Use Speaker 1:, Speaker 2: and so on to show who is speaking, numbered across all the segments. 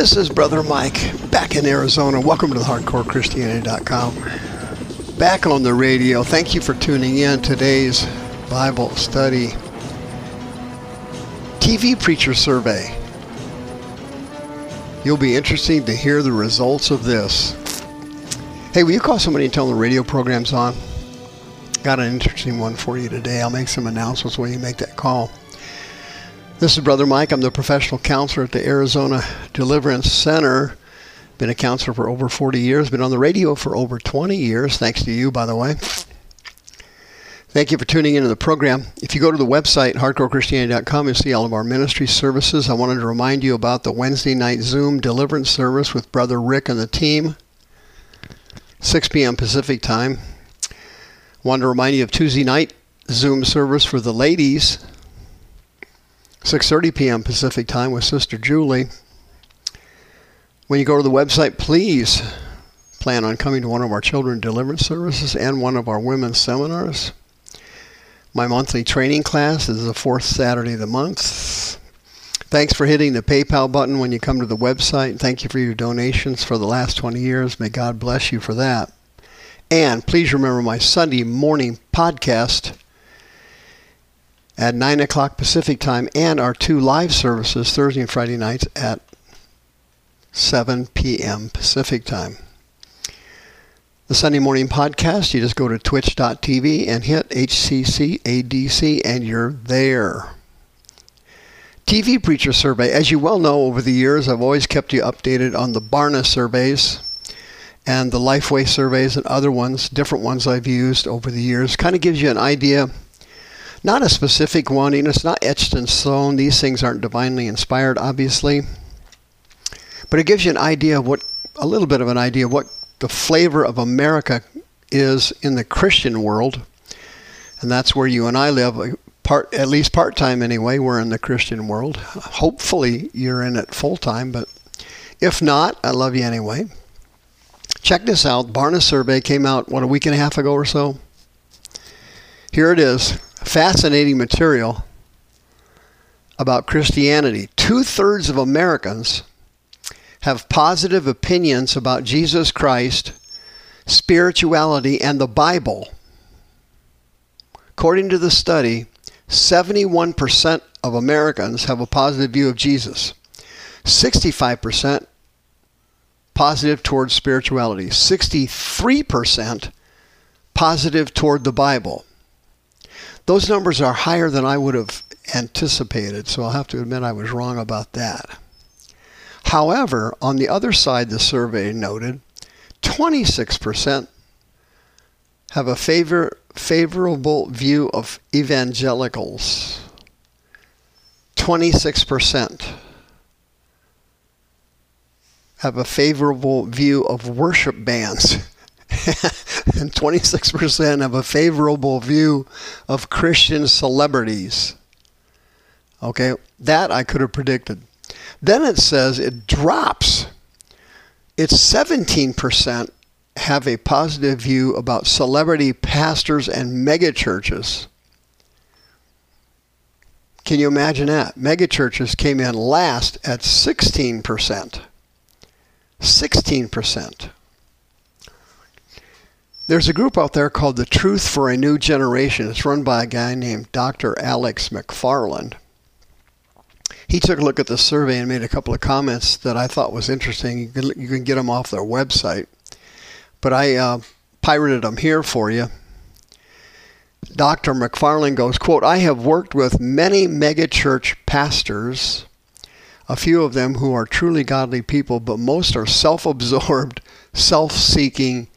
Speaker 1: This is Brother Mike back in Arizona. Welcome to HardcoreChristianity.com. Back on the radio. Thank you for tuning in today's Bible study. TV Preacher Survey. You'll be interested to hear the results of this. Hey, will you call somebody and tell them the radio program's on? Got an interesting one for you today. I'll make some announcements when you make that call. This is Brother Mike. I'm the professional counselor at the Arizona Deliverance Center. Been a counselor for over 40 years. Been on the radio for over 20 years. Thanks to you, by the way. Thank you for tuning into the program. If you go to the website, hardcorechristianity.com, you'll see all of our ministry services. I wanted to remind you about the Wednesday night Zoom deliverance service with Brother Rick and the team, 6 p.m. Pacific time. Wanted to remind you of Tuesday night Zoom service for the ladies, 6:30 p.m. Pacific time with Sister Julie. When you go to the website, please plan on coming to one of our children deliverance services and one of our women's seminars. My monthly training class is the fourth Saturday of the month. Thanks for hitting the PayPal button when you come to the website. Thank you for your donations for the last 20 years. May God bless you for that. And please remember my Sunday morning podcast at 9 o'clock Pacific time and our two live services Thursday and Friday nights at 7 p.m. Pacific time. The Sunday morning podcast, you just go to twitch.tv and hit HCCADC and you're there. TV Preacher Survey. As you well know, over the years, I've always kept you updated on the Barna surveys and the Lifeway surveys and other ones, different ones I've used over the years. Kind of gives you an idea not a specific one, you know, it's not etched in stone. These things aren't divinely inspired, obviously. But it gives you an idea of what, a little bit of an idea of what the flavor of America is in the Christian world. And that's where you and I live, uh, part, at least part time anyway. We're in the Christian world. Hopefully you're in it full time, but if not, I love you anyway. Check this out. Barna survey came out, what, a week and a half ago or so? Here it is fascinating material about Christianity. Two thirds of Americans have positive opinions about Jesus Christ, spirituality, and the Bible. According to the study, 71% of Americans have a positive view of Jesus, 65% positive towards spirituality, 63% positive toward the Bible. Those numbers are higher than I would have anticipated, so I'll have to admit I was wrong about that. However, on the other side, the survey noted 26% have a favor, favorable view of evangelicals. 26% have a favorable view of worship bands. And 26% have a favorable view of Christian celebrities. Okay, that I could have predicted. Then it says it drops. It's 17% have a positive view about celebrity pastors and megachurches. Can you imagine that? Megachurches came in last at 16%. 16%. There's a group out there called the Truth for a New Generation. It's run by a guy named Dr. Alex McFarland. He took a look at the survey and made a couple of comments that I thought was interesting. You can, you can get them off their website. But I uh, pirated them here for you. Dr. McFarland goes, quote, I have worked with many megachurch pastors, a few of them who are truly godly people, but most are self-absorbed, self-seeking,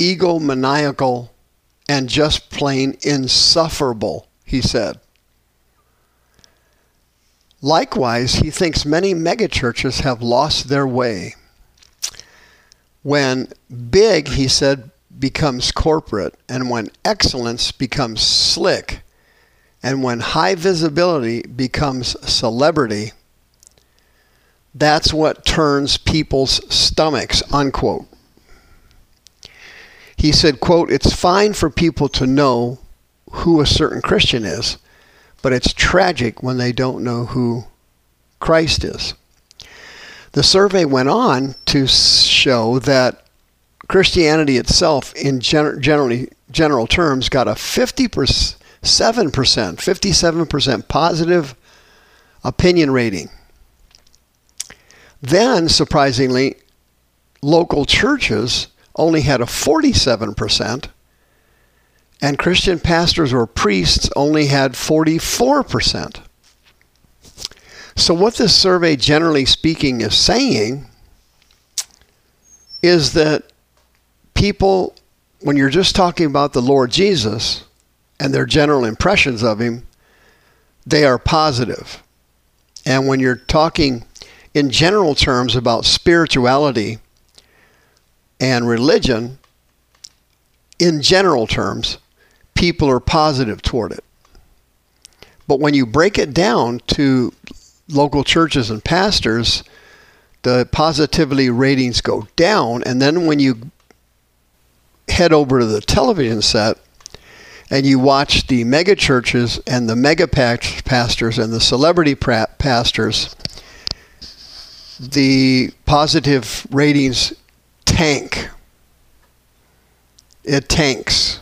Speaker 1: egomaniacal, and just plain insufferable, he said. Likewise, he thinks many megachurches have lost their way. When big, he said, becomes corporate, and when excellence becomes slick, and when high visibility becomes celebrity, that's what turns people's stomachs, unquote. He said, quote, it's fine for people to know who a certain Christian is, but it's tragic when they don't know who Christ is. The survey went on to show that Christianity itself, in gen- generally general terms, got a 50%, 7%, 57% positive opinion rating. Then, surprisingly, local churches only had a 47%, and Christian pastors or priests only had 44%. So, what this survey, generally speaking, is saying is that people, when you're just talking about the Lord Jesus and their general impressions of him, they are positive. And when you're talking in general terms about spirituality and religion, in general terms, people are positive toward it. But when you break it down to local churches and pastors, the positivity ratings go down. And then when you head over to the television set and you watch the mega churches and the mega pastors and the celebrity pastors, the positive ratings tank. It tanks.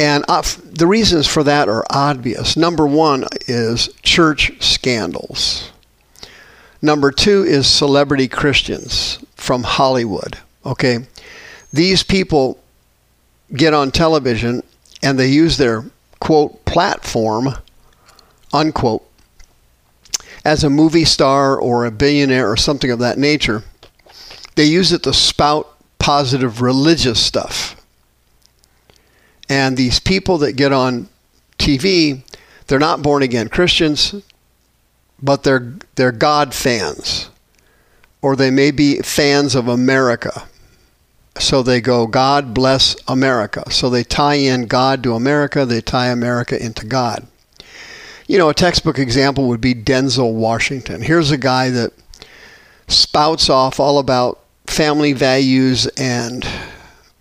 Speaker 1: And uh, the reasons for that are obvious. Number one is church scandals. Number two is celebrity Christians from Hollywood. Okay. These people get on television and they use their quote platform unquote as a movie star or a billionaire or something of that nature. They use it to spout positive religious stuff. And these people that get on TV, they're not born again Christians, but they're they're God fans. Or they may be fans of America. So they go, God bless America. So they tie in God to America, they tie America into God. You know, a textbook example would be Denzel Washington. Here's a guy that spouts off all about family values and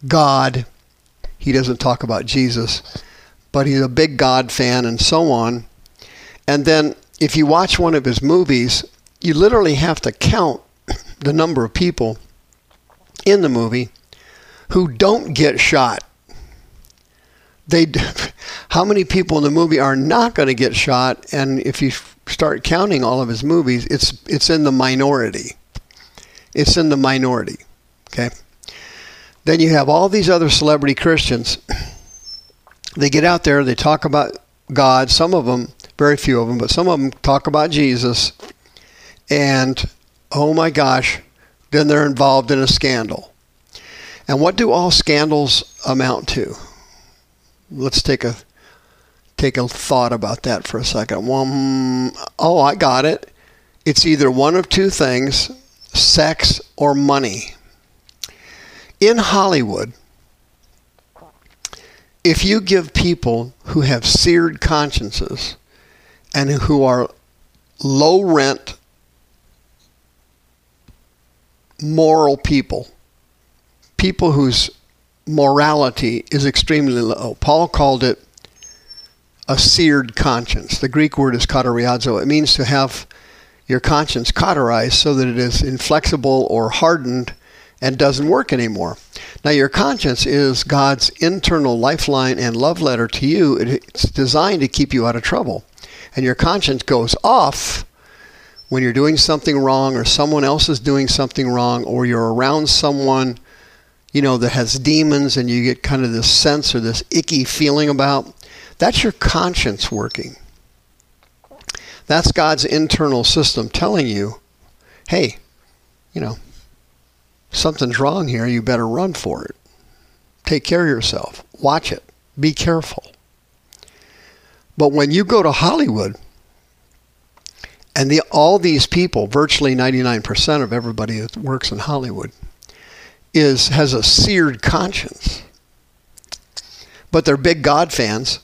Speaker 1: God he doesn't talk about Jesus, but he's a big God fan and so on. And then if you watch one of his movies, you literally have to count the number of people in the movie who don't get shot. They, how many people in the movie are not going to get shot? And if you start counting all of his movies, it's it's in the minority. It's in the minority. Okay. Then you have all these other celebrity Christians. They get out there, they talk about God. Some of them, very few of them, but some of them talk about Jesus. And oh my gosh, then they're involved in a scandal. And what do all scandals amount to? Let's take a take a thought about that for a second. One, oh, I got it. It's either one of two things: sex or money in Hollywood, if you give people who have seared consciences and who are low rent, moral people, people whose morality is extremely low, Paul called it a seared conscience. The Greek word is kateriazo. It means to have your conscience cauterized so that it is inflexible or hardened and doesn't work anymore. Now, your conscience is God's internal lifeline and love letter to you. It's designed to keep you out of trouble. And your conscience goes off when you're doing something wrong or someone else is doing something wrong or you're around someone you know that has demons and you get kind of this sense or this icky feeling about that's your conscience working that's god's internal system telling you hey you know something's wrong here, you better run for it. Take care of yourself. Watch it. Be careful. But when you go to Hollywood, and the, all these people, virtually 99% of everybody that works in Hollywood, is has a seared conscience, but they're big God fans.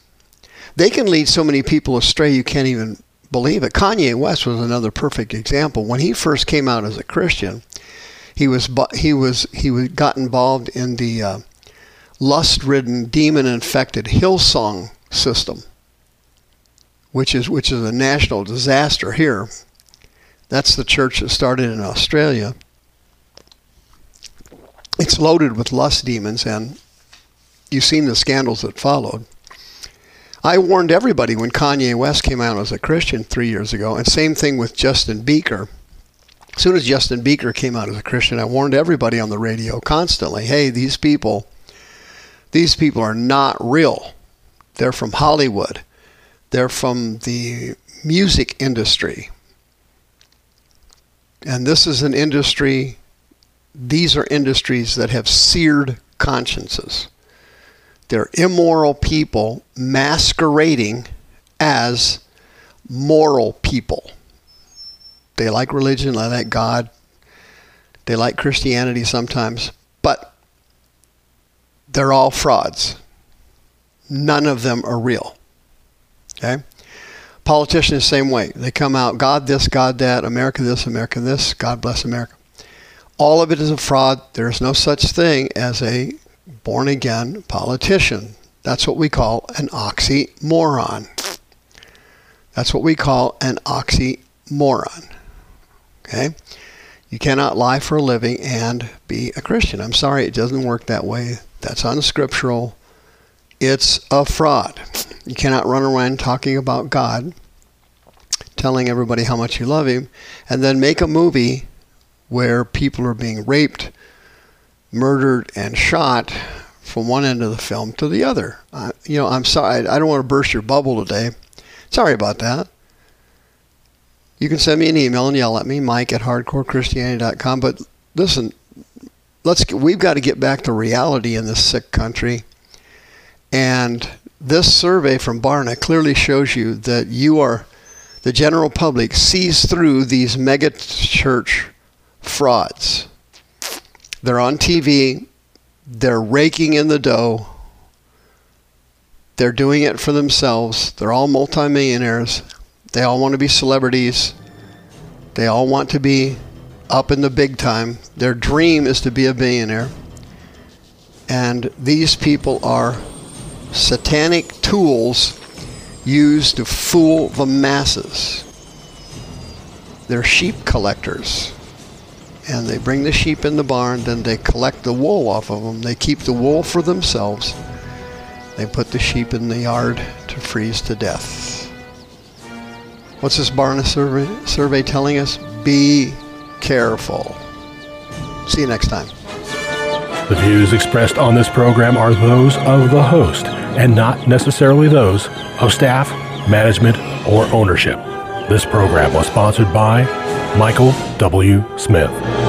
Speaker 1: They can lead so many people astray you can't even believe it. Kanye West was another perfect example. When he first came out as a Christian, he was he was he got involved in the uh, lust-ridden, demon-infected Hillsong system, which is which is a national disaster here. That's the church that started in Australia. It's loaded with lust demons, and you've seen the scandals that followed. I warned everybody when Kanye West came out as a Christian three years ago, and same thing with Justin Bieber. As soon as Justin Bieber came out as a Christian, I warned everybody on the radio constantly, hey, these people, these people are not real. They're from Hollywood. They're from the music industry. And this is an industry, these are industries that have seared consciences. They're immoral people masquerading as moral people. They like religion, they like God, they like Christianity sometimes, but they're all frauds. None of them are real. Okay? Politicians, same way. They come out, God this, God that, America this, America this, God bless America. All of it is a fraud. There is no such thing as a born again politician. That's what we call an oxymoron. That's what we call an oxymoron. Okay? You cannot lie for a living and be a Christian. I'm sorry, it doesn't work that way. That's unscriptural. It's a fraud. You cannot run around talking about God, telling everybody how much you love Him, and then make a movie where people are being raped, murdered and shot from one end of the film to the other. Uh, you know, I'm sorry. I don't want to burst your bubble today. Sorry about that. You can send me an email and yell at me, Mike at hardcorechristianity.com. But listen, let's we've got to get back to reality in this sick country. And this survey from Barna clearly shows you that you are the general public sees through these mega church frauds. They're on TV, they're raking in the dough. They're doing it for themselves. They're all multimillionaires. They all want to be celebrities. They all want to be up in the big time. Their dream is to be a billionaire. And these people are satanic tools used to fool the masses. They're sheep collectors and they bring the sheep in the barn, then they collect the wool off of them. They keep the wool for themselves. They put the sheep in the yard to freeze to death. What's this Barna survey, survey telling us? Be careful. See you next time.
Speaker 2: The views expressed on this program are those of the host and not necessarily those of staff, management, or ownership. This program was sponsored by Michael W. Smith.